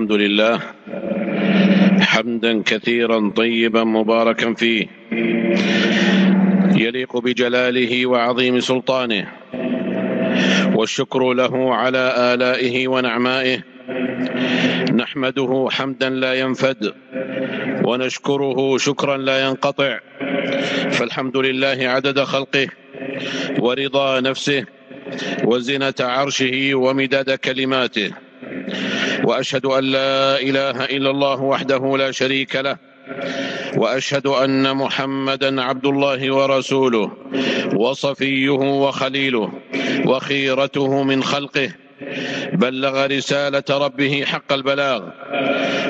الحمد لله حمدا كثيرا طيبا مباركا فيه يليق بجلاله وعظيم سلطانه والشكر له على آلائه ونعمائه نحمده حمدا لا ينفد ونشكره شكرا لا ينقطع فالحمد لله عدد خلقه ورضا نفسه وزنة عرشه ومداد كلماته وأشهد أن لا إله إلا الله وحده لا شريك له وأشهد أن محمدا عبد الله ورسوله وصفيه وخليله وخيرته من خلقه بلغ رسالة ربه حق البلاغ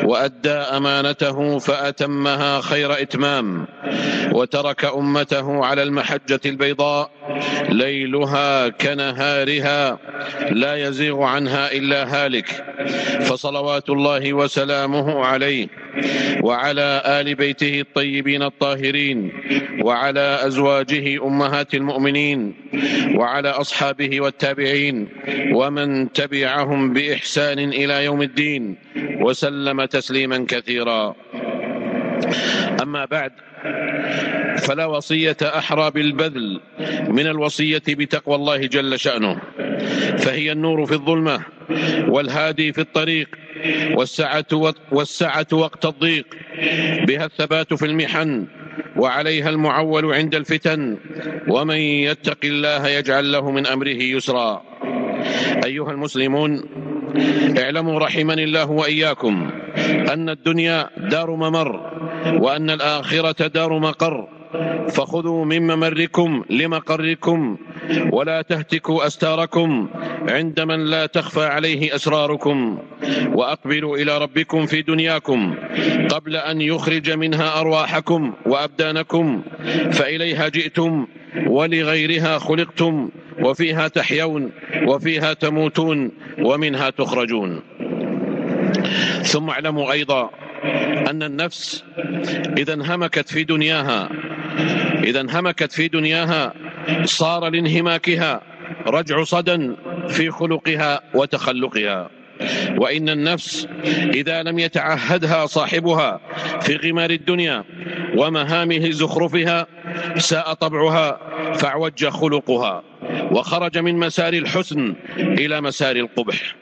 وأدى أمانته فأتمها خير إتمام وترك أمته على المحجة البيضاء ليلها كنهارها لا يزيغ عنها إلا هالك فصلوات الله وسلامه عليه وعلى آل بيته الطيبين الطاهرين وعلى أزواجه أمهات المؤمنين وعلى أصحابه والتابعين ومن تبعهم بإحسان إلى يوم الدين وسلم تسليما كثيرا. أما بعد فلا وصية أحرى بالبذل من الوصية بتقوى الله جل شأنه فهي النور في الظلمة والهادي في الطريق والسعة والسعة وقت الضيق بها الثبات في المحن وعليها المعول عند الفتن ومن يتق الله يجعل له من أمره يسرا. أيها المسلمون اعلموا رحمني الله وإياكم أن الدنيا دار ممر وأن الآخرة دار مقر. فخذوا من ممركم لمقركم ولا تهتكوا أستاركم عند من لا تخفى عليه أسراركم. وأقبلوا إلى ربكم في دنياكم قبل أن يخرج منها أرواحكم وأبدانكم. فإليها جئتم ولغيرها خلقتم. وفيها تحيون وفيها تموتون ومنها تخرجون. ثم اعلموا أيضا أن النفس إذا انهمكت في دنياها إذا انهمكت في دنياها صار لانهماكها رجع صدى في خلقها وتخلقها. وإن النفس إذا لم يتعهدها صاحبها في غمار الدنيا ومهامه زخرفها ساء طبعها فاعوج خلقها وخرج من مسار الحسن إلى مسار القبح.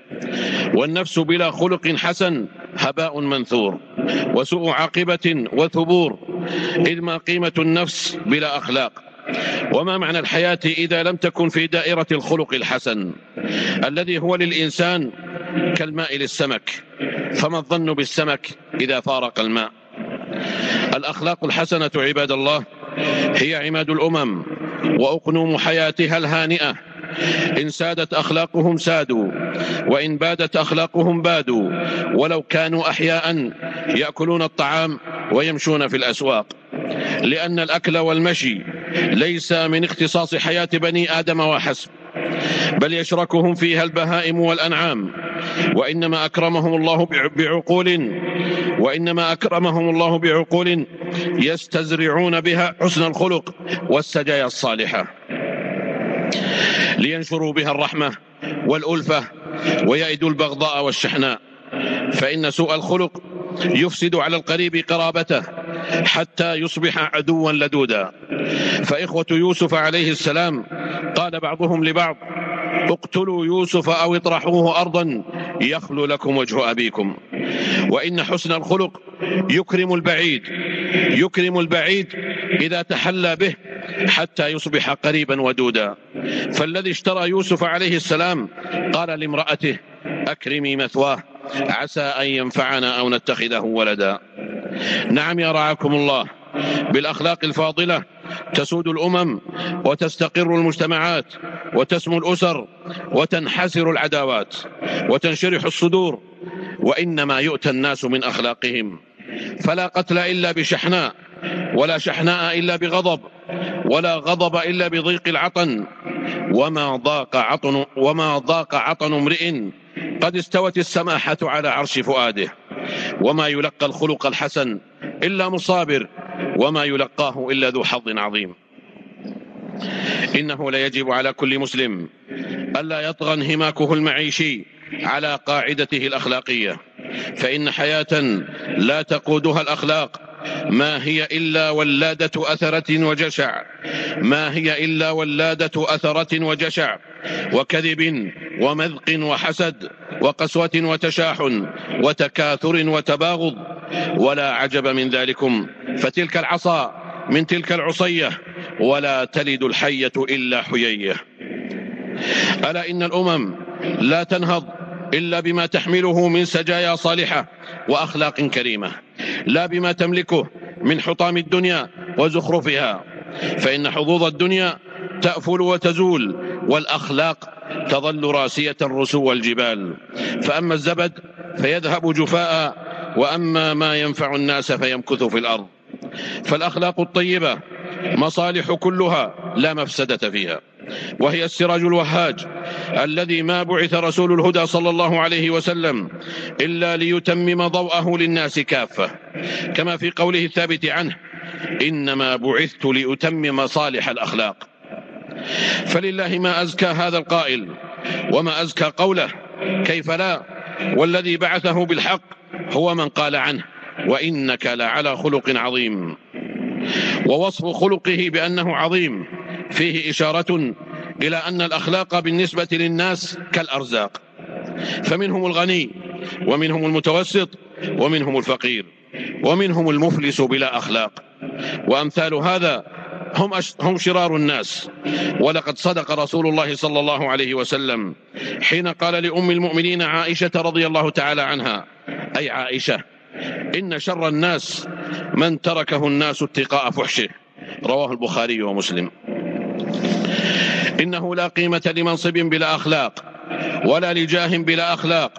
والنفس بلا خلق حسن هباء منثور وسوء عاقبة وثبور اذ ما قيمة النفس بلا أخلاق. وما معنى الحياة إذا لم تكن في دائرة الخلق الحسن؟ الذي هو للإنسان كالماء للسمك. فما الظن بالسمك إذا فارق الماء؟ الأخلاق الحسنة عباد الله هي عماد الأمم وأقنوم حياتها الهانئة. إن سادت أخلاقهم سادوا وإن بادت أخلاقهم بادوا. ولو كانوا احياء يأكلون الطعام ويمشون في الأسواق. لأن الأكل والمشي ليس من اختصاص حياة بني آدم وحسب. بل يشركهم فيها البهائم والأنعام وإنما أكرمهم الله بعقول وإنما أكرمهم الله بعقول يستزرعون بها حسن الخلق والسجايا الصالحة. لينشروا بها الرحمة والألفة ويئدوا البغضاء والشحناء فإن سوء الخلق يفسد على القريب قرابته حتى يصبح عدوا لدودا. فإخوة يوسف عليه السلام قال بعضهم لبعض اقتلوا يوسف أو اطرحوه أرضا يخلو لكم وجه أبيكم. وإن حسن الخلق يكرم البعيد يكرم البعيد إذا تحلى به حتى يصبح قريبا ودودا. فالذي اشترى يوسف عليه السلام قال لامرأته أكرمي مثواه. عسى أن ينفعنا أو نتخذه ولدا. نعم يا رعاكم الله بالأخلاق الفاضلة تسود الأمم وتستقر المجتمعات وتسمو الأسر وتنحسر العداوات وتنشرح الصدور وإنما يؤتى الناس من أخلاقهم. فلا قتل إلا بشحناء ولا شحناء إلا بغضب ولا غضب إلا بضيق العطن. وما ضاق عطن وما ضاق عطن امرئ قد استوت السماحة على عرش فؤاده وما يلقى الخلق الحسن إلا مصابر وما يلقاه إلا ذو حظ عظيم. إنه ليجب على كل مسلم ألا يطغى انهماكه المعيشي على قاعدته الأخلاقية فإن حياة لا تقودها الأخلاق. ما هي إلا ولادة أثرة وجشع. ما هي إلا ولادة أثرة وجشع. وكذب ومذق وحسد وقسوة وتشاحن وتكاثر وتباغض. ولا عجب من ذلكم. فتلك العصا من تلك العصية. ولا تلد الحية إلا حيية. ألا إن الأمم لا تنهض. إلا بما تحمله من سجايا صالحة وأخلاق كريمة. لا بما تملكه من حطام الدنيا وزخرفها. فإن حظوظ الدنيا تأفل وتزول والأخلاق تظل راسية رسو الجبال فأما الزبد فيذهب جفاء وأما ما ينفع الناس فيمكث في الأرض. فالأخلاق الطيبة مصالح كلها لا مفسدة فيها. وهي السراج الوهاج الذي ما بعث رسول الهدى صلى الله عليه وسلم إلا ليتمم ضوءه للناس كافة. كما في قوله الثابت عنه إنما بعثت لأتمم صالح الأخلاق. فلله ما أزكى هذا القائل وما أزكى قوله كيف لا؟ والذي بعثه بالحق هو من قال عنه وإنك لعلى خلق عظيم. ووصف خلقه بأنه عظيم فيه إشارة إلى أن الأخلاق بالنسبة للناس كالأرزاق. فمنهم الغني ومنهم المتوسط ومنهم الفقير ومنهم المفلس بلا أخلاق. وأمثال هذا هم, هم شرار الناس. ولقد صدق رسول الله صلى الله عليه وسلم حين قال لأم المؤمنين عائشة رضي الله تعالى عنها أي عائشة إن شر الناس من تركه الناس اتقاء فحشه. رواه البخاري ومسلم. إنه لا قيمة لمنصب بلا أخلاق ولا لجاه بلا أخلاق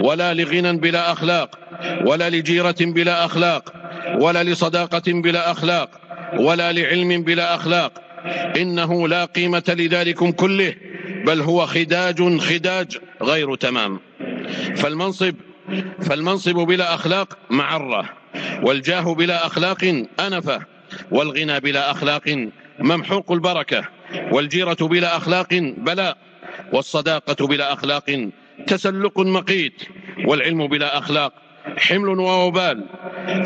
ولا لغنى بلا أخلاق ولا لجيرة بلا أخلاق ولا لصداقة بلا أخلاق ولا لعلم بلا أخلاق. إنه لا قيمة لذلكم كله بل هو خداج خداج غير تمام. فالمنصب فالمنصب بلا أخلاق معرة والجاه بلا أخلاق أنفة والغنى بلا أخلاق ممحوق البركة والجيرة بلا أخلاق بلاء والصداقة بلا أخلاق تسلق مقيت والعلم بلا أخلاق حمل ووبال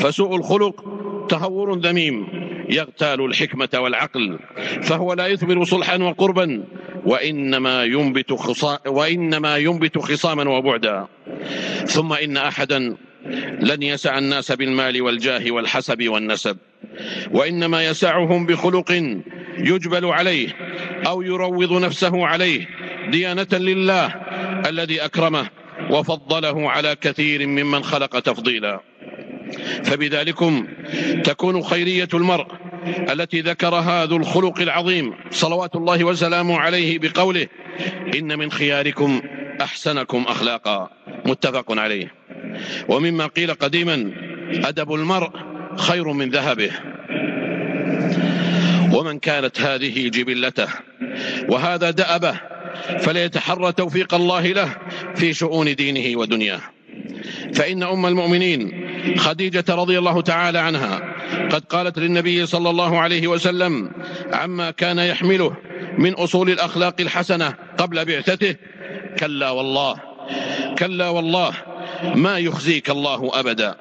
فسوء الخلق تهور ذميم يغتال الحكمة والعقل فهو لا يثمر صلحا وقربا وإنما ينبت, خصا وإنما ينبت خصاما وبعدا ثم إن أحدا لن يسع الناس بالمال والجاه والحسب والنسب وإنما يسعهم بخلق يجبل عليه أو يروض نفسه عليه ديانة لله الذي أكرمه وفضله على كثير ممن خلق تفضيلا. فبذلكم تكون خيرية المرء التي ذكرها ذو الخلق العظيم صلوات الله وسلامه عليه بقوله إن من خياركم أحسنكم أخلاقا. متفق عليه. ومما قيل قديما أدب المرء خير من ذهبه. ومن كانت هذه جبلته وهذا دأبه فليتحرى توفيق الله له في شؤون دينه ودنياه. فإن أم المؤمنين خديجة رضي الله تعالى عنها قد قالت للنبي صلى الله عليه وسلم عما كان يحمله من أصول الأخلاق الحسنة قبل بعثته كلا والله كلا والله ما يخزيك الله أبدا.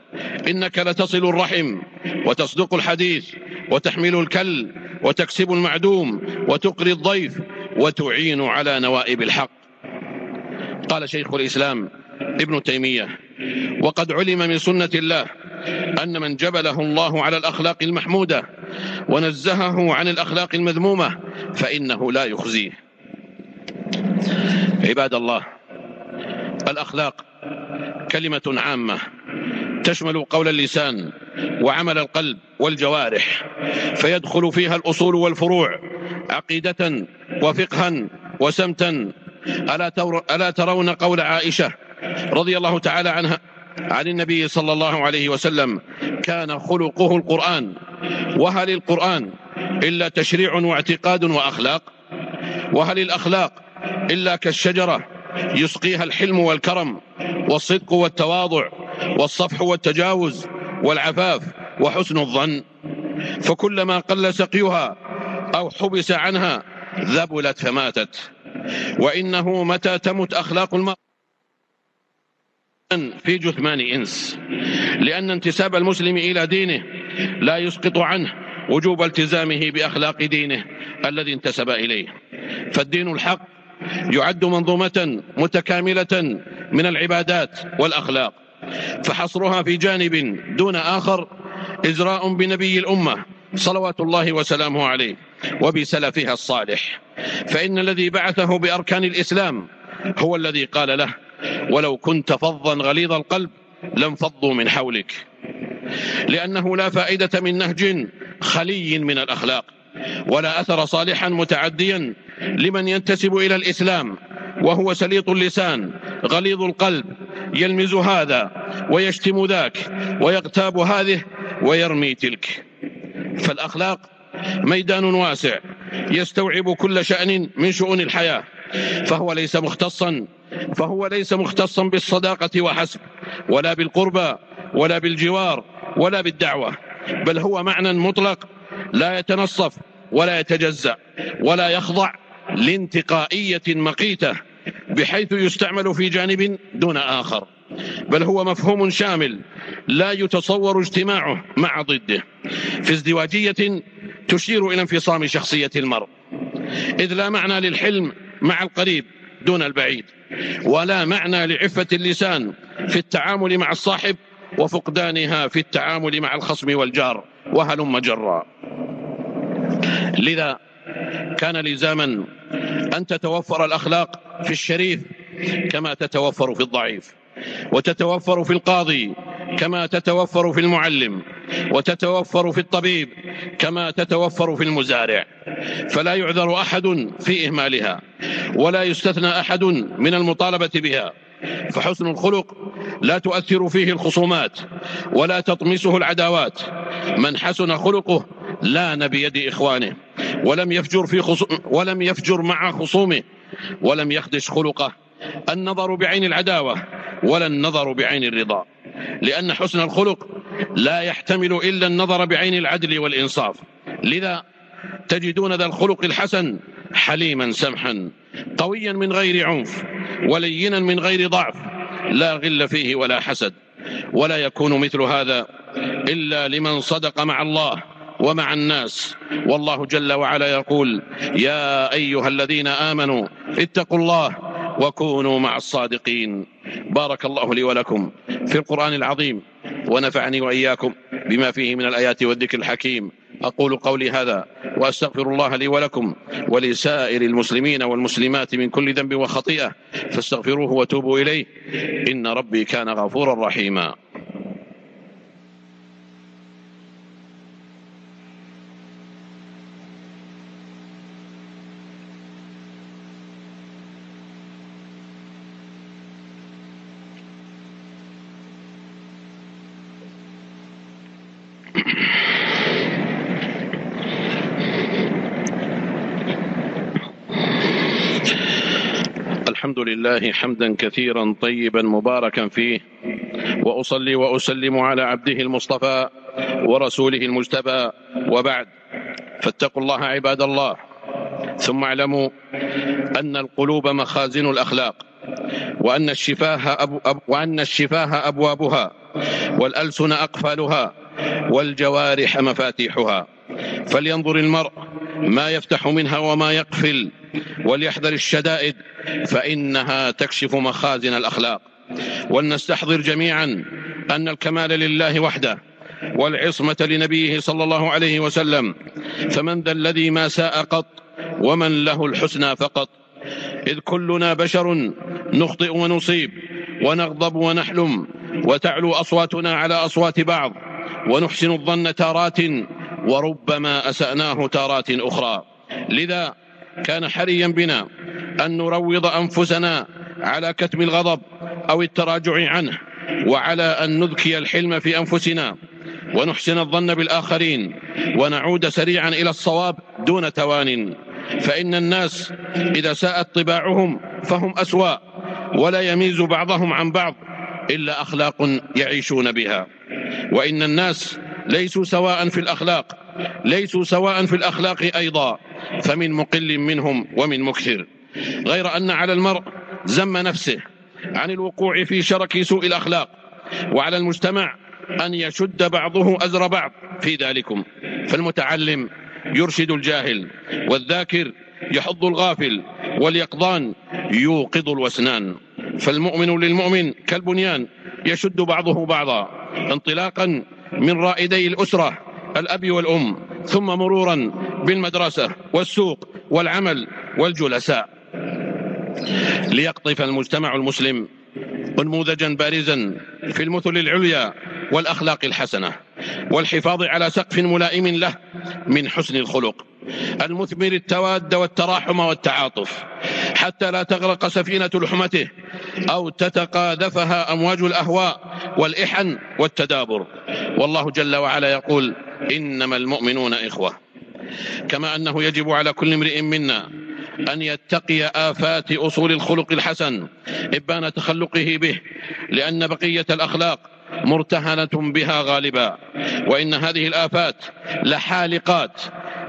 إنك لتصل الرحم وتصدق الحديث وتحمل الكل وتكسب المعدوم وتقري الضيف وتعين على نوائب الحق. قال شيخ الإسلام ابن تيمية وقد علم من سنة الله أن من جبله الله على الأخلاق المحمودة ونزهه عن الأخلاق المذمومة فإنه لا يخزيه. عباد الله الأخلاق كلمة عامة تشمل قول اللسان وعمل القلب والجوارح فيدخل فيها الأصول والفروع عقيدة وفقها وسمتا. ألا, ألا ترون قول عائشة رضي الله تعالى عنها عن النبي صلى الله عليه وسلم كان خلقه القرآن. وهل القرآن إلا تشريع واعتقاد وأخلاق؟ وهل الأخلاق إلا كالشجرة يسقيها الحلم والكرم والصدق والتواضع والصفح والتجاوز والعفاف وحسن الظن. فكلما قل سقيها أو حبس عنها ذبلت فماتت. وإنه متى تمت أخلاق المرء في جثمان إنس. لأن انتساب المسلم إلى دينه لا يسقط عنه وجوب التزامه بأخلاق دينه الذي انتسب إليه. فالدين الحق يعد منظومة متكاملة من العبادات والأخلاق فحصرها في جانب دون آخر إجراء بنبي الأمة صلوات الله وسلامه عليه وبسلفها الصالح. فإن الذي بعثه بأركان الإسلام هو الذي قال له ولو كنت فظا غليظ القلب لانفضوا من حولك لأنه لا فائدة من نهج خلي من الأخلاق. ولا أثر صالحا متعديا لمن ينتسب إلى الإسلام وهو سليط اللسان غليظ القلب يلمز هذا ويشتم ذاك ويغتاب هذه ويرمي تلك. فالأخلاق ميدان واسع يستوعب كل شأن من شؤون الحياة فهو ليس مختصا فهو ليس مختصا بالصداقة وحسب ولا بالقربى ولا بالجوار ولا بالدعوة بل هو معنى مطلق لا يتنصف ولا يتجزأ ولا يخضع لانتقائية مقيتة بحيث يستعمل في جانب دون آخر. بل هو مفهوم شامل لا يتصور اجتماعه مع ضده. في ازدواجية تشير إلى انفصام شخصية المرء. إذ لا معنى للحلم مع القريب دون البعيد. ولا معنى لعفة اللسان في التعامل مع الصاحب وفقدانها في التعامل مع الخصم والجار. وهلم جرا. لذا كان لزاما أن تتوفر الأخلاق في الشريف كما تتوفر في الضعيف وتتوفر في القاضي كما تتوفر في المعلم وتتوفر في الطبيب كما تتوفر في المزارع. فلا يعذر أحد في إهمالها ولا يستثنى أحد من المطالبة بها. فحسن الخلق لا تؤثر فيه الخصومات ولا تطمسه العداوات. من حسن خلقه لأن بيد إخوانه ولم يفجر, في خصوم ولم يفجر مع خصومه ولم يخدش خلقه. النظر بعين العداوة ولا النظر بعين الرضا. لأن حسن الخلق لا يحتمل إلا النظر بعين العدل والإنصاف. لذا تجدون ذا الخلق الحسن حليما سمحا قويا من غير عنف ولينا من غير ضعف لا غل فيه ولا حسد. ولا يكون مثل هذا إلا لمن صدق مع الله. ومع الناس. والله جل وعلا يقول يا أيها الذين آمنوا اتقوا الله وكونوا مع الصادقين. بارك الله لي ولكم في القرآن العظيم ونفعني وإياكم بما فيه من الآيات والذكر الحكيم. أقول قولي هذا وأستغفر الله لي ولكم ولسائر المسلمين والمسلمات من كل ذنب وخطيئة فاستغفروه وتوبوا إليه. إن ربي كان غفورا رحيما الحمد لله حمدا كثيرا طيبا مباركا فيه. وأصلي وأسلم على عبده المصطفى ورسوله المجتبى. وبعد فاتقوا الله عباد الله. ثم اعلموا أن القلوب مخازن الأخلاق وأن الشفاه أبو أب وأن الشفاه أبوابها والألسن أقفالها والجوارح مفاتيحها. فلينظر المرء ما يفتح منها وما يقفل وليحذر الشدائد فإنها تكشف مخازن الأخلاق. ولنستحضر جميعا أن الكمال لله وحده والعصمة لنبيه صلى الله عليه وسلم. فمن ذا الذي ما ساء قط ومن له الحسنى فقط. إذ كلنا بشر نخطئ ونصيب ونغضب ونحلم وتعلو أصواتنا على أصوات بعض. ونحسن الظن تارات وربما أسأناه تارات أخرى. لذا كان حريا بنا أن نروض أنفسنا على كتم الغضب أو التراجع عنه وعلى أن نذكي الحلم في أنفسنا ونحسن الظن بالآخرين ونعود سريعا إلى الصواب دون توان. فإن الناس إذا ساءت طباعهم فهم أسواء ولا يميز بعضهم عن بعض. إلا أخلاق يعيشون بها. وإن الناس ليسوا سواء في الأخلاق ليسوا سواء في الأخلاق أيضا فمن مقل منهم ومن مكثر. غير أن على المرء زم نفسه عن الوقوع في شرك سوء الأخلاق وعلى المجتمع أن يشد بعضه أزر بعض في ذلكم. فالمتعلم يرشد الجاهل والذاكر يحض الغافل واليقظان يوقظ الوسنان. فالمؤمن للمؤمن كالبنيان يشد بعضه بعضا انطلاقا من رائدي الأسرة الأب والأم ثم مرورا بالمدرسة والسوق والعمل والجلساء. ليقطف المجتمع المسلم نموذجا بارزا في المثل العليا والأخلاق الحسنة. والحفاظ على سقف ملائم له من حسن الخلق المثمر التواد والتراحم والتعاطف حتى لا تغرق سفينة لحمته أو تتقاذفها أمواج الأهواء والإحن والتدابر. والله جل وعلا يقول إنما المؤمنون إخوة. كما أنه يجب على كل امرئ منا أن يتقي آفات أصول الخلق الحسن إبان تخلقه به لأن بقية الأخلاق مرتهنة بها غالبا. وإن هذه الآفات لحالقات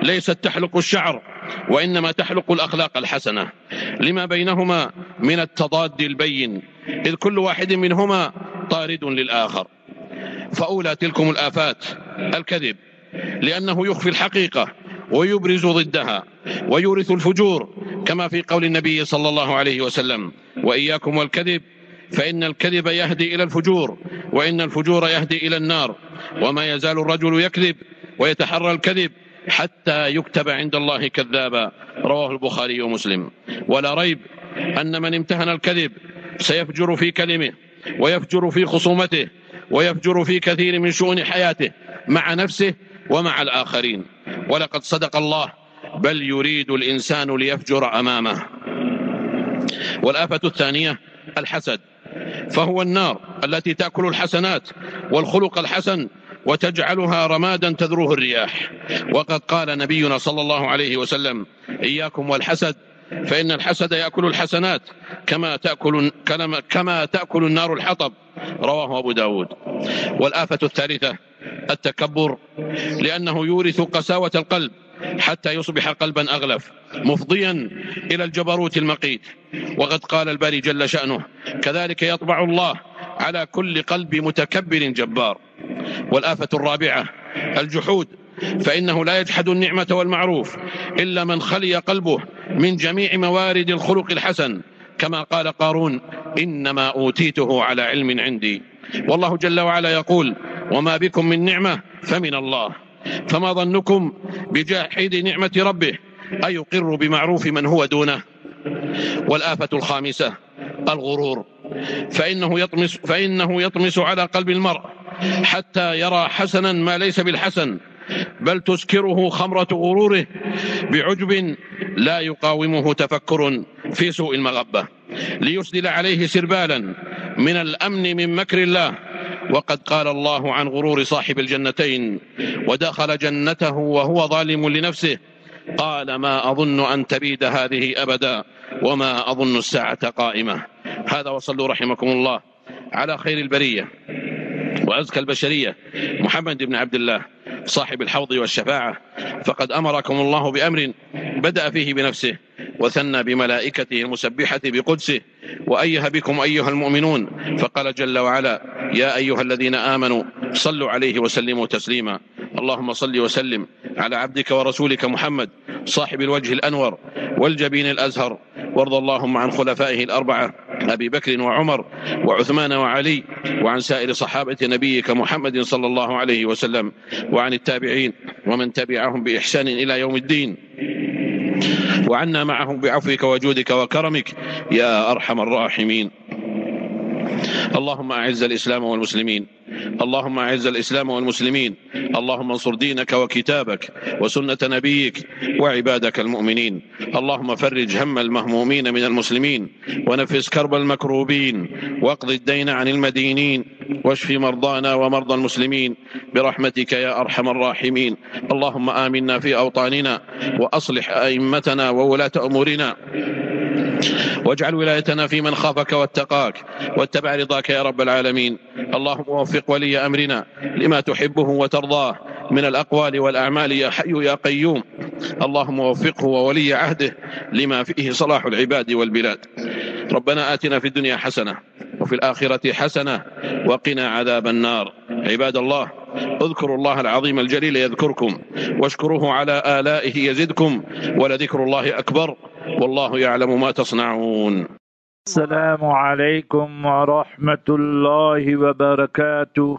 ليست تحلق الشعر وإنما تحلق الأخلاق الحسنة. لما بينهما من التضاد البين إذ كل واحد منهما طارد للآخر. فأولى تلكم الآفات الكذب لأنه يخفي الحقيقة ويبرز ضدها ويورث الفجور كما في قول النبي صلى الله عليه وسلم وإياكم والكذب فإن الكذب يهدي إلى الفجور وإن الفجور يهدي إلى النار. وما يزال الرجل يكذب ويتحرى الكذب حتى يكتب عند الله كذابا. رواه البخاري ومسلم. ولا ريب أن من امتهن الكذب سيفجر في كلمه ويفجر في خصومته ويفجر في كثير من شؤون حياته مع نفسه ومع الآخرين. ولقد صدق الله بل يريد الإنسان ليفجر أمامه. والآفة الثانية الحسد. فهو النار التي تأكل الحسنات والخلق الحسن وتجعلها رمادا تذروه الرياح. وقد قال نبينا صلى الله عليه وسلم إياكم والحسد فإن الحسد يأكل الحسنات كما تأكل, كما تأكل النار الحطب. رواه أبو داود. والآفة الثالثة التكبر لأنه يورث قساوة القلب. حتى يصبح قلبا أغلف مفضيا إلى الجبروت المقيت. وقد قال الباري جل شأنه كذلك يطبع الله على كل قلب متكبر جبار. والآفة الرابعة الجحود فإنه لا يجحد النعمة والمعروف إلا من خلي قلبه من جميع موارد الخلق الحسن. كما قال قارون إنما أوتيته على علم عندي. والله جل وعلا يقول وما بكم من نعمة فمن الله. فما ظنكم بجاحد نعمة ربه أيقر بمعروف من هو دونه؟ والآفة الخامسة الغرور. فإنه يطمس, فإنه يطمس على قلب المرء حتى يرى حسنا ما ليس بالحسن بل تسكره خمرة غروره بعجب لا يقاومه تفكر في سوء المغبة. ليسدل عليه سربالا من الأمن من مكر الله. وقد قال الله عن غرور صاحب الجنتين ودخل جنته وهو ظالم لنفسه. قال ما أظن أن تبيد هذه أبدا وما أظن الساعة قائمة. هذا وصلوا رحمكم الله. على خير البرية وأزكى البشرية. محمد بن عبد الله صاحب الحوض والشفاعة. فقد أمركم الله بأمر بدأ فيه بنفسه. وثنى بملائكته المسبحة بقدسه وأيه بكم أيها المؤمنون فقال جل وعلا يا أيها الذين آمنوا صلوا عليه وسلموا تسليما. اللهم صل وسلم على عبدك ورسولك محمد صاحب الوجه الأنور والجبين الأزهر. وارض اللهم عن خلفائه الأربعة أبي بكر وعمر وعثمان وعلي وعن سائر صحابة نبيك محمد صلى الله عليه وسلم وعن التابعين ومن تبعهم بإحسان إلى يوم الدين. وعنا معهم بعفوك وجودك وكرمك يا أرحم الراحمين. اللهم أعز الإسلام والمسلمين. اللهم أعز الإسلام والمسلمين. اللهم انصر دينك وكتابك وسنة نبيك وعبادك المؤمنين. اللهم فرج هم المهمومين من المسلمين ونفس كرب المكروبين واقض الدين عن المدينين واشف مرضانا ومرضى المسلمين برحمتك يا أرحم الراحمين. اللهم آمنا في أوطاننا وأصلح أئمتنا وولاة أمورنا. واجعل ولايتنا في من خافك واتقاك. واتبع رضاك يا رب العالمين. اللهم وفق ولي أمرنا لما تحبه وترضاه. من الأقوال والأعمال يا حي يا قيوم. اللهم وفقه وولي عهده لما فيه صلاح العباد والبلاد. ربنا آتنا في الدنيا حسنة وفي الآخرة حسنة وقنا عذاب النار. عباد الله اذكروا الله العظيم الجليل يذكركم. واشكروه على آلائه يزدكم. ولذكر الله أكبر. والله يعلم ما تصنعون السلام عليكم ورحمة الله وبركاته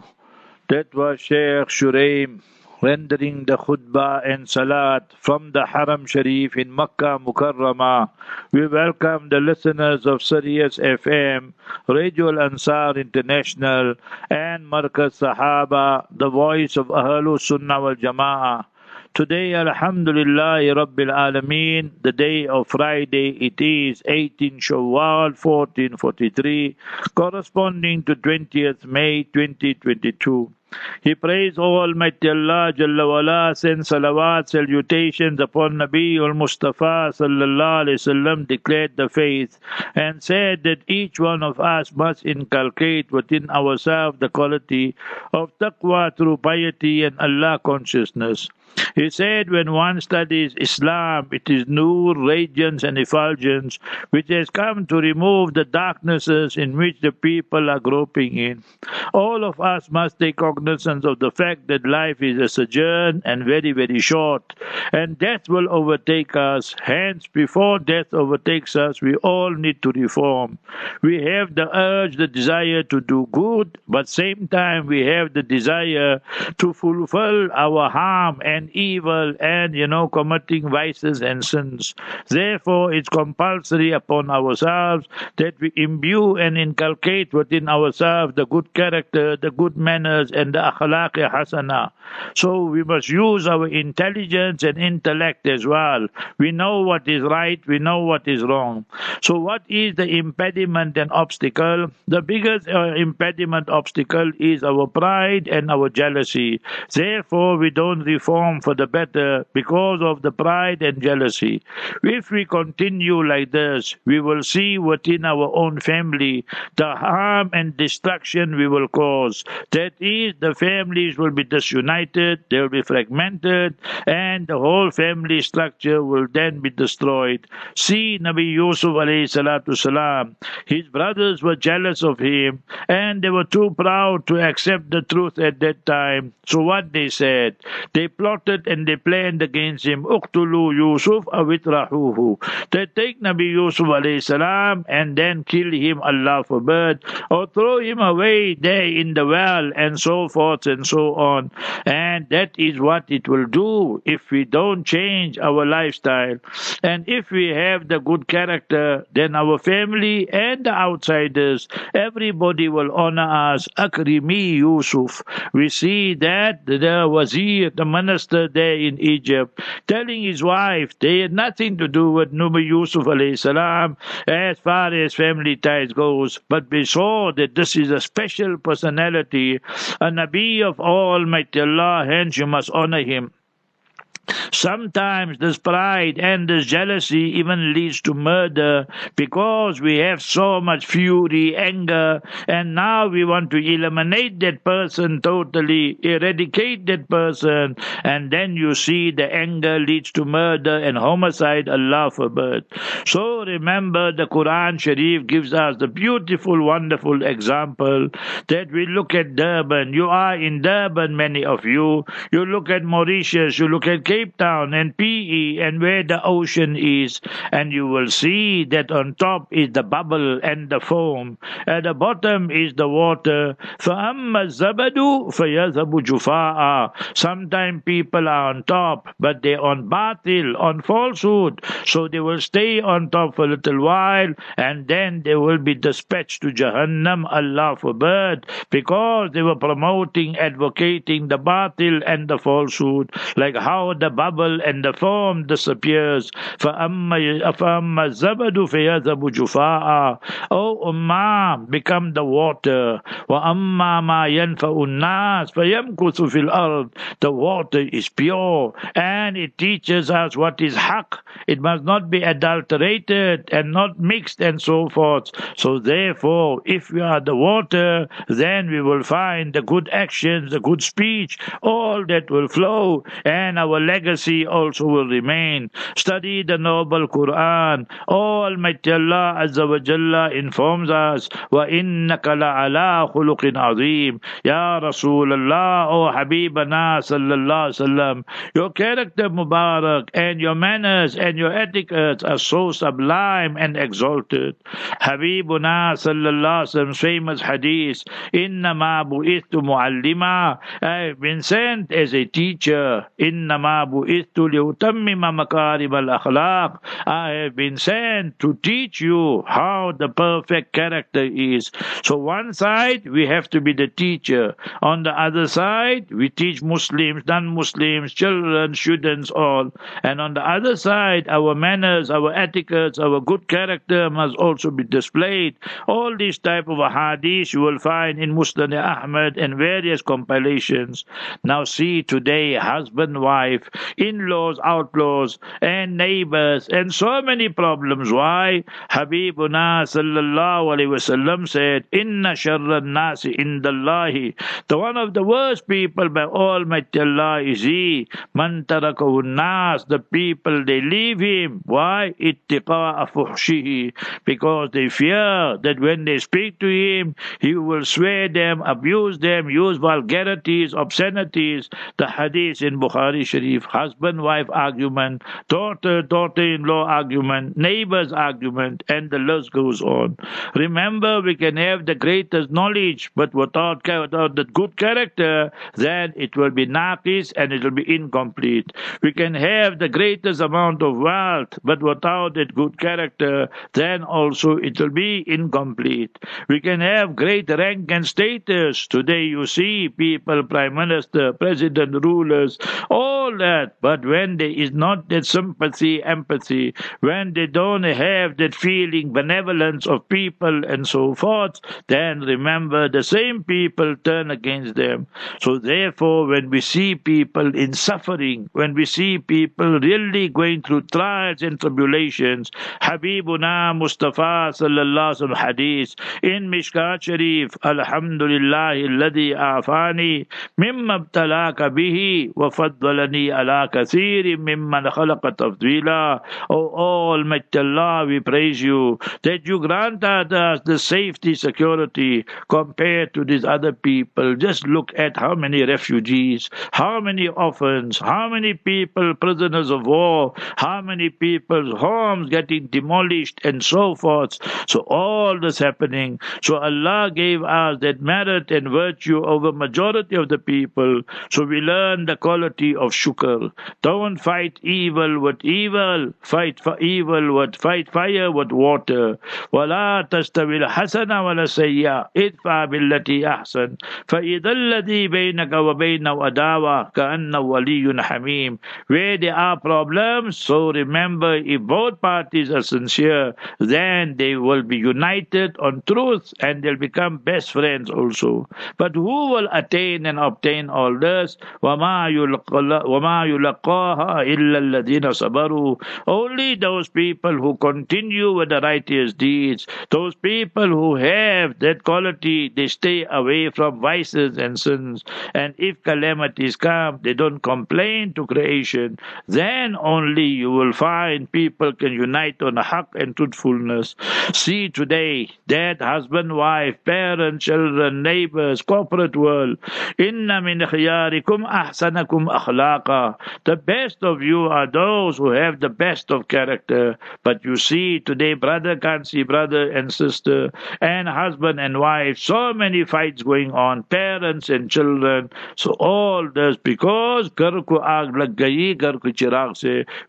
That was Sheikh Shuraim rendering the khutbah and salat from the Haram Sharif in Makkah Mukarramah. We welcome the listeners of Sirius FM, Radio Al Ansar International, and Markaz Sahaba, the voice of Ahlul Sunnah wal Jama'ah. Today, Alhamdulillah Rabbil Alameen, the day of Friday, it is 18 Shawwal 1443, corresponding to 20th May 2022. He prays Almighty Allah Jalla wala, send salawat, salutations upon Nabi al Mustafa sallallahu alayhi wasallam, declared the faith and said that each one of us must inculcate within ourselves the quality of taqwa through piety and Allah consciousness. He said, when one studies Islam, it is nur, radiance, and effulgence which has come to remove the darknesses in which the people are groping in. All of us must take cognizance of the fact that life is a sojourn and very, very short, and death will overtake us. Hence, before death overtakes us, we all need to reform. We have the urge, the desire to do good, but same time we have the desire to fulfill our harm and and evil and, you know, committing vices and sins. Therefore, it's compulsory upon ourselves that we imbue and inculcate within ourselves the good character, the good manners, and the akhlaq hasana. So we must use our intelligence and intellect as well. We know what is right, we know what is wrong. So, what is the impediment and obstacle? The biggest uh, impediment obstacle is our pride and our jealousy. Therefore, we don't reform for the better because of the pride and jealousy. If we continue like this, we will see within our own family the harm and destruction we will cause. That is, the families will be disunited, they will be fragmented, and the whole family structure will then be destroyed. See Nabi Yusuf alayhi salatu salam. His brothers were jealous of him, and they were too proud to accept the truth at that time. So what they said, they plotted plotted and they planned against him. Uqtulu Yusuf awitrahuhu. They take Nabi Yusuf alayhi salam and then kill him, Allah forbid, or throw him away there in the well and so forth and so on. And that is what it will do if we don't change our lifestyle. And if we have the good character, then our family and the outsiders, everybody will honor us. Akrimi Yusuf. We see that the wazir, the minister, there in Egypt, telling his wife they had nothing to do with Nabi Yusuf salam as far as family ties goes, but we saw that this is a special personality, a Nabi of Almighty Allah, hence you must honor him. Sometimes this pride and this jealousy even leads to murder because we have so much fury, anger, and now we want to eliminate that person totally, eradicate that person, and then you see the anger leads to murder and homicide, Allah forbid. So remember the Quran Sharif gives us the beautiful, wonderful example that we look at Durban. You are in Durban, many of you. You look at Mauritius, you look at Cape Town and PE and where the ocean is, and you will see that on top is the bubble and the foam. At the bottom is the water. فَأَمَّا الزَّبَدُ فَيَذْهَبُ جُفَاءً Sometimes people are on top, but they're on batil, on falsehood. So they will stay on top for a little while, and then they will be dispatched to Jahannam, Allah forbid, because they were promoting, advocating the batil and the falsehood, like how the bubble and the foam disappears. فَأَمَّا الزَّبَدُ فَيَذَبُ جُفَاءً O Ummah, become the water. وَأَمَّا مَا يَنْفَعُ النَّاسِ فَيَمْكُثُ فِي الْأَرْضِ The water is pure and it teaches us what is haq. It must not be adulterated and not mixed and so forth. So therefore, if we are the water, then we will find the good actions, the good speech, all that will flow and our legacy also will remain. Study the noble Quran. Almighty Allah Azza wa Jalla informs us, وَإِنَّكَ لَعَلَىٰ خُلُقٍ عَظِيمٍ Ya Rasulullah, O Habibana sallallahu sallam, your character Mubarak and your manners and your etiquette are so sublime and exalted. Habibuna sallallahu sallam's famous hadith, إِنَّمَا بُئِثْتُ مُعَلِّمًا I have been sent as a teacher. إِنَّمَا liutammima akhlaq. I have been sent to teach you how the perfect character is. So one side, we have to be the teacher. On the other side, we teach Muslims, non-Muslims, children, students, all. And on the other side, our manners, our etiquettes, our good character must also be displayed. All these type of hadith you will find in Muslim Ahmad and various compilations. Now see today, husband, wife, in-laws, outlaws, and neighbors, and so many problems. Why? Habibuna sallallahu alayhi wasallam said, Inna sharra nasi indallahi. The one of the worst people by Almighty Allah is he. Man nas. The people, they leave him. Why? Ittiqa'a. Because they fear that when they speak to him, he will swear them, abuse them, use vulgarities, obscenities. The hadith in Bukhari Sharif, husband-wife argument, daughter, daughter-in-law argument, neighbor's argument, and the list goes on. Remember, we can have the greatest knowledge, but without, without the good character, then it will be naqis and it will be incomplete. We can have the greatest amount of wealth, but without that good character, then also it will be incomplete. We can have great rank and status. Today you see people, prime minister, president, rulers, all that. But when there is not that sympathy, empathy, when they don't have that feeling, benevolence of people and so forth, then remember the same people turn against them. So therefore, when we see people in suffering, when we see people really going through trials and tribulations, Habibuna Mustafa sallallahu alaihi hadith in Mishkat Sharif, Alhamdulillah الذي آفاني مما ابتلاك به وفضلني ala kathiri mimman khalaqa tafdila. O Almighty Allah, we praise you that you granted us the safety, security compared to these other people. Just look at how many refugees, how many orphans, how many people prisoners of war, how many people's homes getting demolished and so forth. So all this happening. So Allah gave us that merit and virtue over majority of the people. So we learn the quality of shukr Don't fight evil with evil. Fight for evil with fight fire with water. ولا تستوي الحسنة ولا السيئة ادفع بالتي أحسن فإذا الذي بينك وبينه أداوة كأنه ولي حميم where there are problems so remember if both parties are sincere then they will be united on truth and they'll become best friends also but who will attain and obtain all this وما يلقاها إلا الذين صبروا only those people who continue with the righteous deeds those people who have that quality they stay away from vices and sins and if calamities come they don't complain to creation then only you will find people can unite on haq and truthfulness see today that husband wife parents children neighbors corporate world inna min khiyarikum ahsanakum are. The best of you are those who have the best of character. But you see, today, brother can't see brother and sister, and husband and wife, so many fights going on, parents and children. So, all this because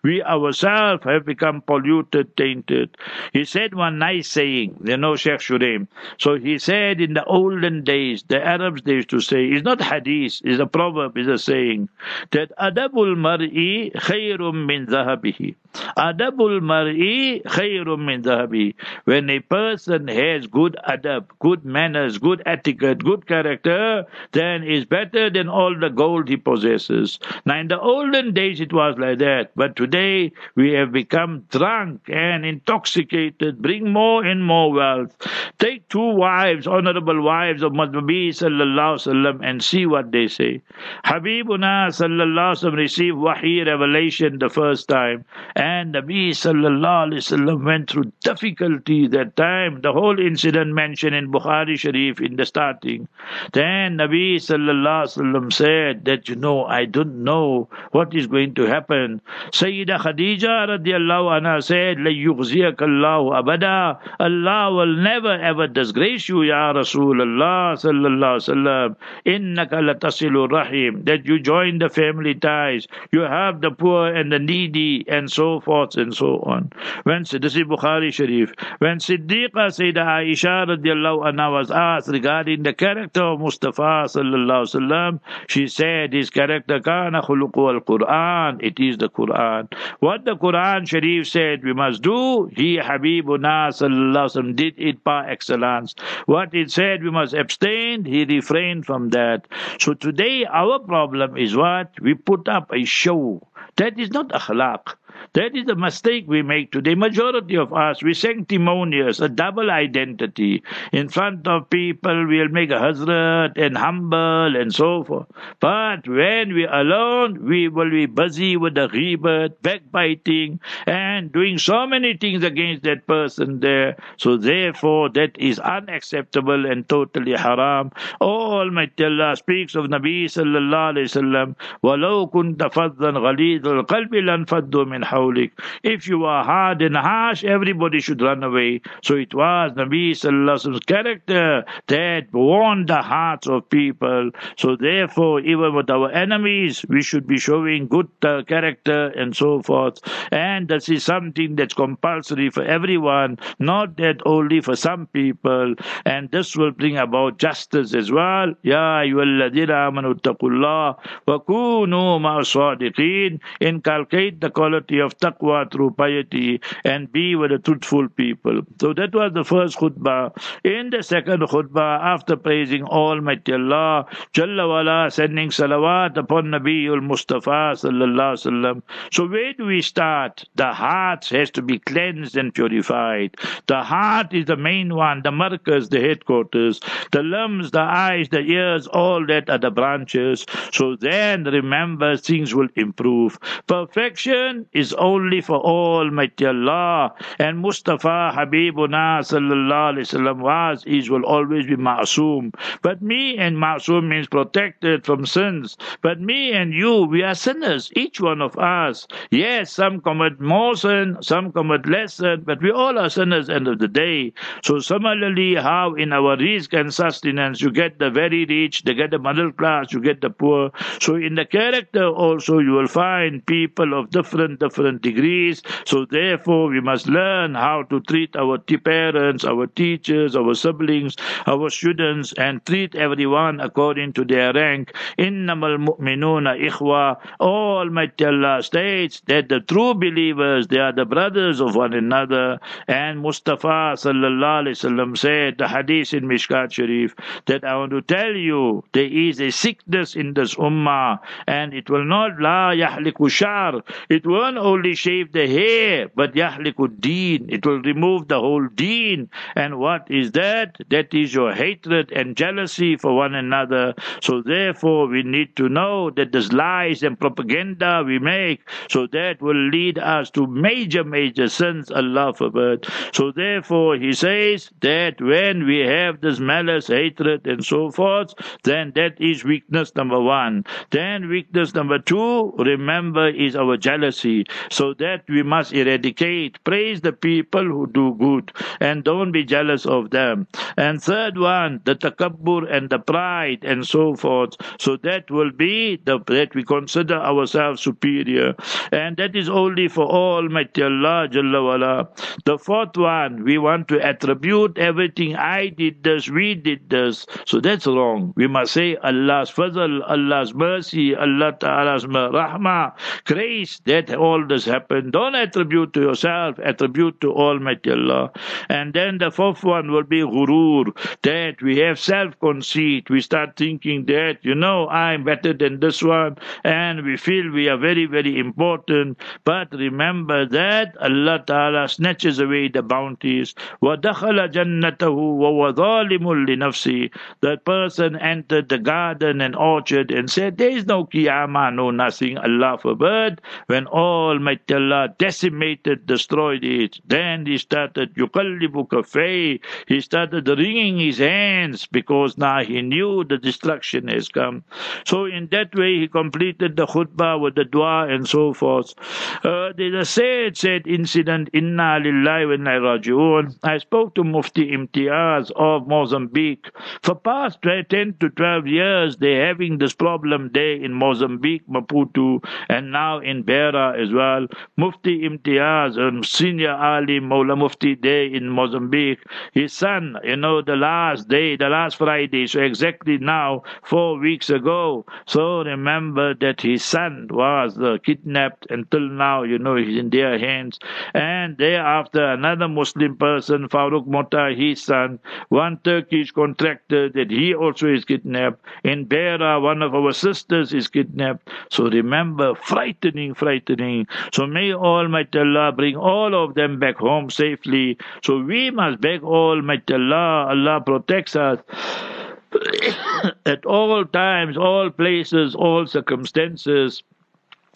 we ourselves have become polluted, tainted. He said one nice saying, you know, Sheikh Shurem. So, he said in the olden days, the Arabs they used to say, it's not hadith, it's a proverb, it's a saying, that a أدب المرء خير من ذهبه. Adabul mar'i khayrum min zahabi when a person has good adab good manners good etiquette good character then is better than all the gold he possesses. Now in the olden days it was like that. But today we have become drunk and intoxicated. Bring more and more wealth. Take two wives, honorable wives of Nabi sallallahu sallam, and see what they say. Habibuna sallallahu sallam received wahi revelation the first time, and Nabi sallallahu sallam went through difficulty that time. The whole incident mentioned in Bukhari Sharif in the starting. Then Nabi sallallahu sallam said that you know I don't know what is going to happen. Sayyida Khadija radiallahu anha said, "La yughziyakallahu abada." Allah will never ever disgrace you, Ya Rasulullah sallallahu sallam. Innaka latasilu rahim. That you join the family ties. You have the poor and the needy and so forth and so on. When this is Bukhari Sharif. When Siddiqa Sayyida Aisha radiallahu anha was asked regarding the character of Mustafa sallallahu sallam, she said his character kana khuluqu al Quran. It is the Quran. What the Quran Sharif said we must do, he Habibuna sallallahu sallam did it par excellence. What it said we must abstain, he refrained from that. So today our problem is what? We put up a show. That is not akhlaq. That is the mistake we make today. Majority of us, we sanctimonious, a double identity. In front of people, we'll make a hazrat and humble and so forth. But when we're alone, we will be busy with the ghibat, backbiting, and doing so many things against that person there. So therefore, that is unacceptable and totally haram. Oh, Almighty Allah speaks of Nabi sallallahu alayhi wasallam, وَلَوْ كُنْتَ فَضًّا غَلِيظَ الْقَلْبِ لَانْفَضُّوا مِنْ hawlik. If you are hard and harsh, everybody should run away. So it was Nabi Sallallahu character that won the hearts of people. So therefore, even with our enemies, we should be showing good uh, character and so forth. And this is something that's compulsory for everyone, not that only for some people. And this will bring about justice as well. Ya ayyuhalladhina amanu taqullah wa kunu. Inculcate the quality of taqwa through piety and be with the truthful people. So that was the first khutbah. In the second khutbah, after praising Almighty Allah, Jalla wala, sending salawat upon Nabiul Mustafa sallallahu sallam. So where do we start? The heart has to be cleansed and purified. The heart is the main one, the markers, the headquarters. The limbs, the eyes, the ears, all that are the branches. So then remember things will improve. Perfection is only for Almighty Allah. And Mustafa Habibuna sallallahu alayhi wasallam was, is, will always be ma'soom. But me and ma'soom means protected from sins. But me and you, we are sinners, each one of us. Yes, some commit more sin, some commit less sin, but we all are sinners end of the day. So similarly, how in our risk and sustenance you get the very rich, they get the middle class, you get the poor. So in the character also you will find people of different different degrees. So therefore, we must learn how to treat our parents, our teachers, our siblings, our students, and treat everyone according to their rank. Innamal mu'minuna ikhwa. Almighty Allah states that the true believers, they are the brothers of one another. And Mustafa sallallahu alaihi wasallam said, the hadith in Mishkat Sharif, that I want to tell you, there is a sickness in this ummah, and it will not la yahliku shar. It won't only shave the hair, but yahlikud deen. It will remove the whole deen. And what is that? That is your hatred and jealousy for one another. So therefore, we need to know that there's lies and propaganda we make. So that will lead us to major, major sins. Allah forbid. So therefore, he says that when we have this malice, hatred, and so forth, then that is weakness number one. Then weakness number two, remember, is our jealousy. So that we must eradicate. Praise the people who do good and don't be jealous of them. And third one, the takabbur and the pride and so forth. So that will be the, that we consider ourselves superior. And that is only for Almighty Allah Jalla wala. The fourth one, we want to attribute everything. I did this, we did this. So that's wrong. We must say Allah's fazl, Allah's mercy, Allah Ta'ala's rahmah. grace that all this happened. Don't attribute to yourself, attribute to Almighty Allah. And then the fourth one will be ghurur, that we have self-conceit. We start thinking that, you know, I'm better than this one, and we feel we are very, very important. But remember that Allah Ta'ala snatches away the bounties. وَدَخَلَ جَنَّتَهُ وَهُوَ ظَالِمٌ لِنَفْسِهِ That person entered the garden and orchard and said, there is no qiyamah, no nothing, Allah forbid. When Almighty Allah decimated, destroyed it. Then he started yuqallibu kafay. He started wringing his hands because now he knew the destruction has come. So in that way he completed the khutbah with the dua and so forth. Uh, there's a sad, sad incident. Inna lillahi wa inna raji'un. I spoke to Mufti Imtiaz of Mozambique. For past 10 to 12 years, they're having this problem there in Mozambique, Maputo, and now in Beira as well. Mufti Imtiaz, a senior Ali Mawla Mufti Day in Mozambique, his son, you know, the last day, the last Friday, so exactly now, four weeks ago. So remember that his son was uh, kidnapped until now, you know, he's in their hands. And thereafter, another Muslim person, Farooq Mota, his son, one Turkish contractor that he also is kidnapped. In Beira, one of our sisters is kidnapped. So remember, frightening, frightening. So may Almighty Allah bring all of them back home safely. So we must beg Almighty Allah, Allah protects us. at all times, all places, all circumstances.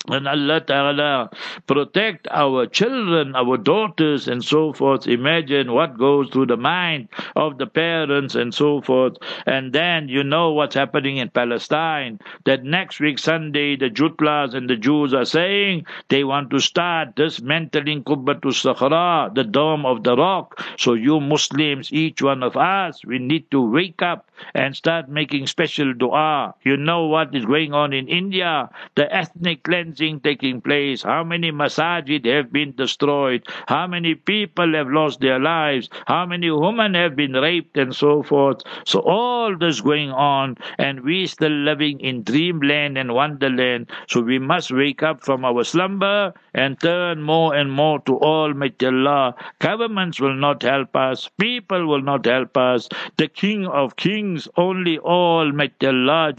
And Allah Ta'ala protect our children, our daughters, and so forth. Imagine what goes through the mind of the parents and so forth. And then you know what's happening in Palestine. That next week, Sunday, the Jutlas and the Jews are saying they want to start dismantling Qubbatul Sakhra, the dome of the rock. So you Muslims, each one of us, we need to wake up and start making special dua. You know what is going on in India, the ethnic cleansing taking place, how many masajid have been destroyed, how many people have lost their lives, how many women have been raped and so forth. So all this going on and we still living in dreamland and wonderland. So we must wake up from our slumber and turn more and more to Almighty Allah. Governments will not help us, people will not help us. The King of Kings, only Almighty Allah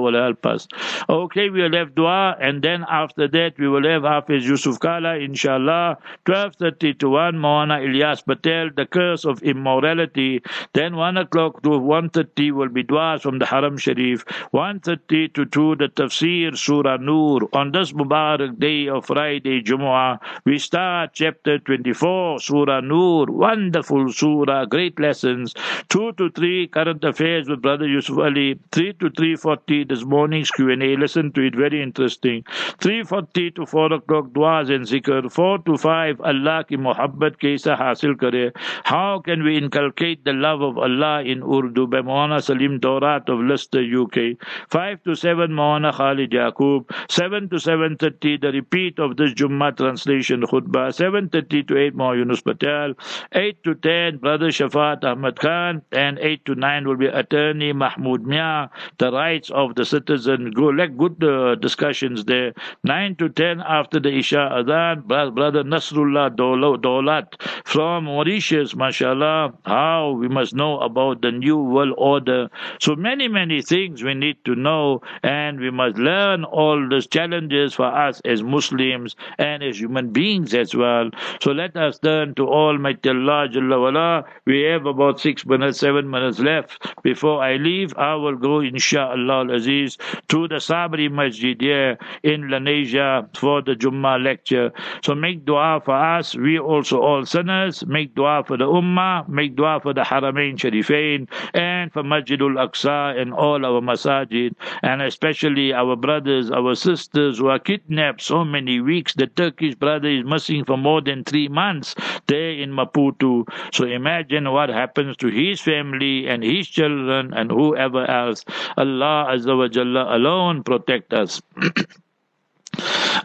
will help us. Okay, we will have dua and then after that we will have Hafiz Yusuf Kala, inshallah, 12.30 to 1, Moana Ilyas Patel, the curse of immorality. Then 1 o'clock to 1.30 will be duas from the Haram Sharif. 1.30 to 2, the Tafsir Surah Nur. On this Mubarak day of Friday, Jumu'ah, we start chapter 24, Surah Nur. Wonderful Surah, great lessons. 2 to 3, current affairs with Brother Yusuf Ali. 3 to 3.40, this morning's Q&A. Listen to it, very interesting. 3.40 to 4 o'clock, duas and zikr. 4 to 5, Allah ki muhabbat kaisa hasil kare. How can we inculcate the love of Allah in Urdu by Maulana Salim Dorat of Leicester, UK. 5 to 7, Maulana Khalid Yaqub. 7 to 7.30, the repeat of this Jummah translation khutbah. 7.30 to 8, Maulana Yunus Patel. 8 to 10, Brother Shafat Ahmad Khan. And 8 to 9 will be Attorney Mahmoud Mia, the rights of the citizen. Good, good uh, discussions there. 9 to 10 after the Isha Adhan, Brother Nasrullah Dolat from Mauritius, mashallah, how we must know about the new world order. So many, many things we need to know, and we must learn all these challenges for us as Muslims and as human beings as well. So let us turn to Almighty Allah Jalla wala. We have about six minutes, seven minutes left. Before I leave, I will go, inshaAllah Aziz, to the Sabri Masjid here in Lenasia for the Jummah lecture. So make dua for us. We also all sinners. Make dua for the Ummah. Make dua for the Haramain Sharifain and for Masjidul Aqsa and all our masajid and especially our brothers, our sisters who are kidnapped so many weeks. The Turkish brother is missing for more than three months there in Maputo. So imagine what happens to his family and his children and whoever else. Allah Azza wa Jalla alone protect us.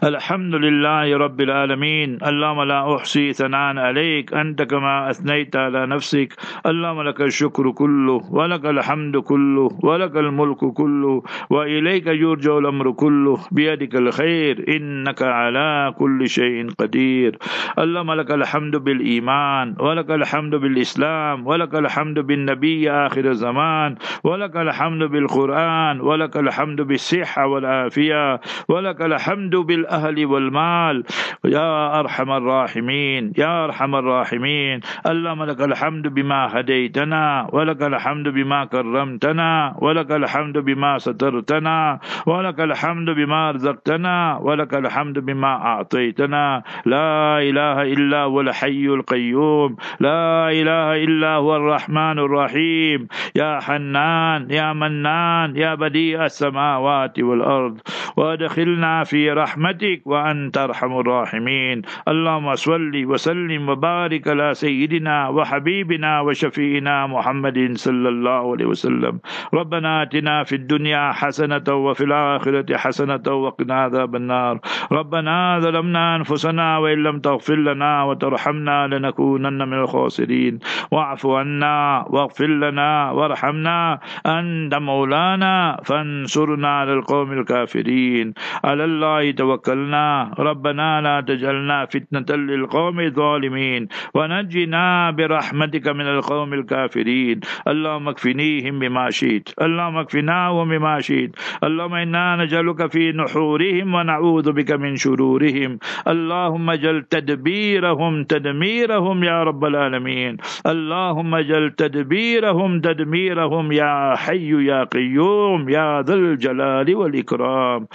الحمد لله رب العالمين اللهم لا أحصي ثناء عليك. أنت كما أثنيت على نفسك. اللهم لك الشكر كله ولك الحمد كله ولك الملك كله وإليك يرجع الأمر كله. بيدك الخير. إنك على كل شيء قدير. اللهم لك الحمد بالإيمان ولك الحمد بالإسلام ولك الحمد بالنبي آخر الزمان ولك الحمد بالقرآن ولك الحمد بالصحة والعافية ولك الحمد بالأهل والمال. يا أرحم الراحمين يا أرحم الراحمين. اللهم لك الحمد بما هديتنا ولك الحمد بما كرمتنا ولك الحمد بما سترتنا ولك الحمد بما رزقتنا ولك الحمد بما أعطيتنا. لا إله إلا هو الحي القيوم. لا إله إلا هو الرحمن الرحيم. يا حنان يا منان يا بديع السماوات والأرض. وادخلنا في رحمتك وأنت أرحم الراحمين. اللهم صل وسلم وبارك على سيدنا وحبيبنا وشفينا محمد صلى الله عليه وسلم. ربنا آتنا في الدنيا حسنة وفي الآخرة حسنة وقنا عذاب النار. ربنا ظلمنا أنفسنا وإن لم تغفر لنا وترحمنا لنكونن من الخاسرين. واعف عنا واغفر لنا وارحمنا أنت مولانا فانصرنا على القوم الكافرين. على الله توكلنا. ربنا لا تجعلنا فتنة للقوم الظالمين. ونجنا برحمتك من القوم الكافرين. اللهم اكفنيهم بما شئت. اللهم اكفناهم بما شئت. اللهم إنا نجعلك في نحورهم ونعوذ بك من شرورهم. اللهم اجعل تدبيرهم تدميرهم يا رب العالمين. اللهم اجعل تدبيرهم تدميرهم يا حي يا قيوم يا ذا الجلال والإكرام.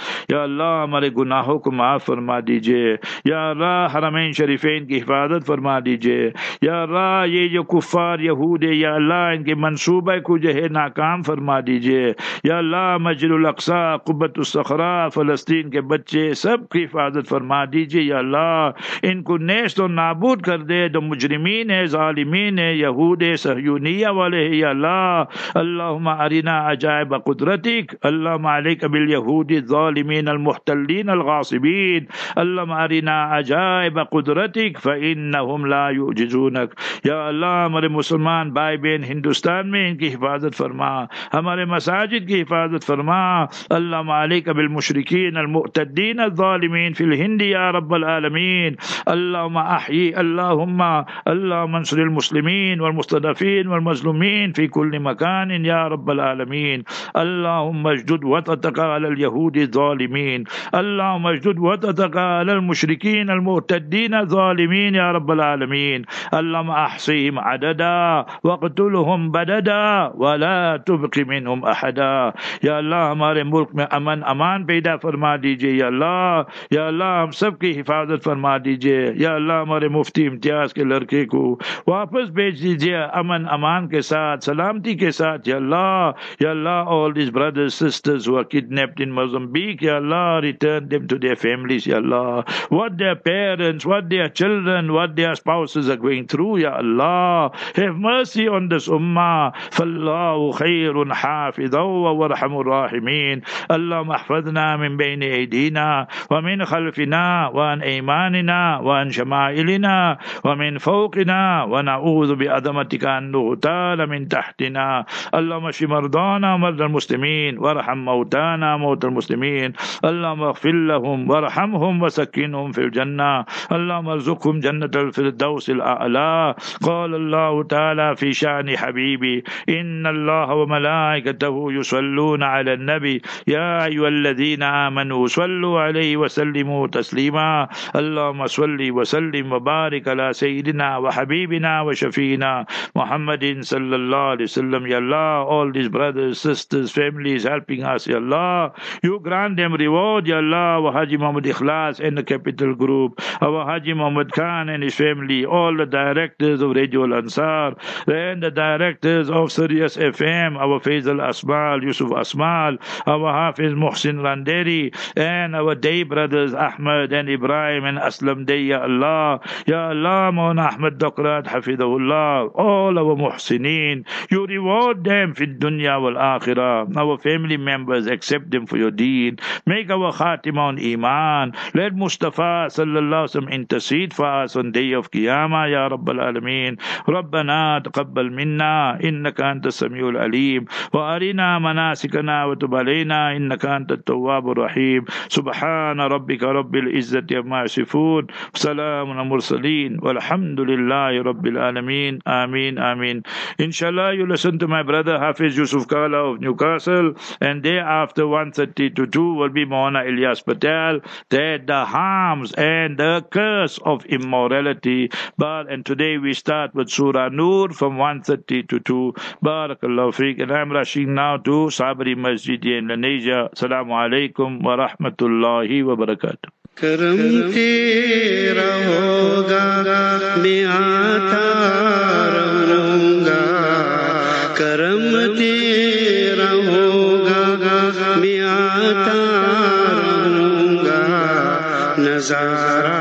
گناہوں کو معاف فرما دیجیے۔ یا اللہ، حرمین شریفین کی حفاظت فرما دیجیے۔ یا اللہ، یہ جو کفار یہود ہے یا اللہ، ان کے منصوبے کو جو ہے ناکام فرما دیجیے۔ یا اللہ مسجد الاقصیٰ قبۃ الصخرہ فلسطین کے بچے، سب کی حفاظت فرما دیجیے۔ یا اللہ، ان کو نیست و نابود کر دے۔ جو مجرمین ہے ظالمین ہے یہود ہے سہیونیہ والے ہیں۔ یا اللہ، اللہم ارنا عجائب قدرتک، اللہم علیک بالیہود ظالمین المحتلین۔ من الغاصبين. اللهم أرنا عجائب قدرتك فإنهم لا يؤجزونك يا الله ہمارے مسلمان بھائی بین ہندوستان میں ان کی حفاظت فرما. ہمارے مساجد کی حفاظت فرما. اللہ مالک بالمشرکین المعتدین الظالمین فی الہند یا رب العالمین. اللہم احیی اللہم اللهم انصر المسلمین والمستدفین والمظلومین فی کل مکان یا رب العالمین. اللہم اجدد وطتك على اليهود الظالمین. اللہ اللهم اجدد وطأتك على المشركين المرتدين الظالمين يا رب العالمين اللهم احصهم عددا واقتلهم بددا ولا تبق منهم احدا या अल्लाह हमारे मुल्क में अमन अमान पैदा फरमा दीजिए या अल्लाह या अल्लाह हम सब की हिफाजत फरमा दीजिए या अल्लाह हमारे मुफ्ती इम्तियाज के लड़के को वापस भेज दीजिए अमन अमान के साथ सलामती के साथ या अल्लाह या अल्लाह all these brothers sisters who are kidnapped in Mozambique ya Allah return them to their families ya Allah what their parents what their children what their spouses are going through ya Allah have mercy on this ummah فالله خير حافظا وارحم الراحمين اللهم احفظنا من بين ايدينا ومن خلفنا وعن ايماننا وعن شمائلنا ومن فوقنا ونعوذ بعظمتك ان نغتال من تحتنا اللهم اشف مرضانا ومرضى المسلمين وارحم موتانا موتى المسلمين اللهم اغفر لهم وارحمهم وسكنهم في الجنة. اللهم ارزقهم جنة الفردوس الأعلى. قال الله تعالى في شأن حبيبي إن الله وملائكته يصلون على النبي. يا أيها الذين آمنوا صلوا عليه وسلموا تسليما. اللهم صل وسلم وبارك على سيدنا وحبيبنا وشفينا محمد صلى الله عليه وسلم. يا Allah all these brothers sisters families helping us. Ya Allah you grant them reward. Ya Our Haji Muhammad Ikhlas and the Capital Group, our Haji Muhammad Khan and his family, all the directors of Radio Ansar, and the directors of Sirius FM, our Faisal Asmal, Yusuf Asmal, our Hafiz Muhsin Landeri, and our day brothers Ahmed and Ibrahim and Aslam Day, Ya Allah, Ya Allah, Mawna Ahmed Dakrat, Hafidahullah, all our Muhsinin, you reward them for dunya wal akhirah. Our family members accept them for your deed. Make our khatim Khatimah on Iman. Let Mustafa sallallahu alaihi wasallam intercede for us on day of Qiyamah, Ya. ربنا تقبل منا إنك أنت السميع العليم وأرنا مناسكنا وتب علينا إنك أنت التواب الرحيم سبحان ربك رب العزة عما يصفون سلام المرسلين والحمد لله رب العالمين آمين آمين Inshallah you listen to my brother Hafiz Yusuf Kala of Newcastle and day after 1.30 to 2 will be Mohana Ilyas Patel that the harms and the curse of immorality but and today we start with Surah Nur from 1.30 to 2 Barakallahu Fiqh and I'm rushing now to Sabri Masjid in Indonesia Assalamu alaikum wa rahmatullahi wa barakatuh करम तेरा होगा मैं आता रहूंगा करम तेरा होगा मैं आता रहूंगा नजारा